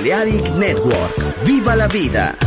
Balearic Network. ¡Viva la vida!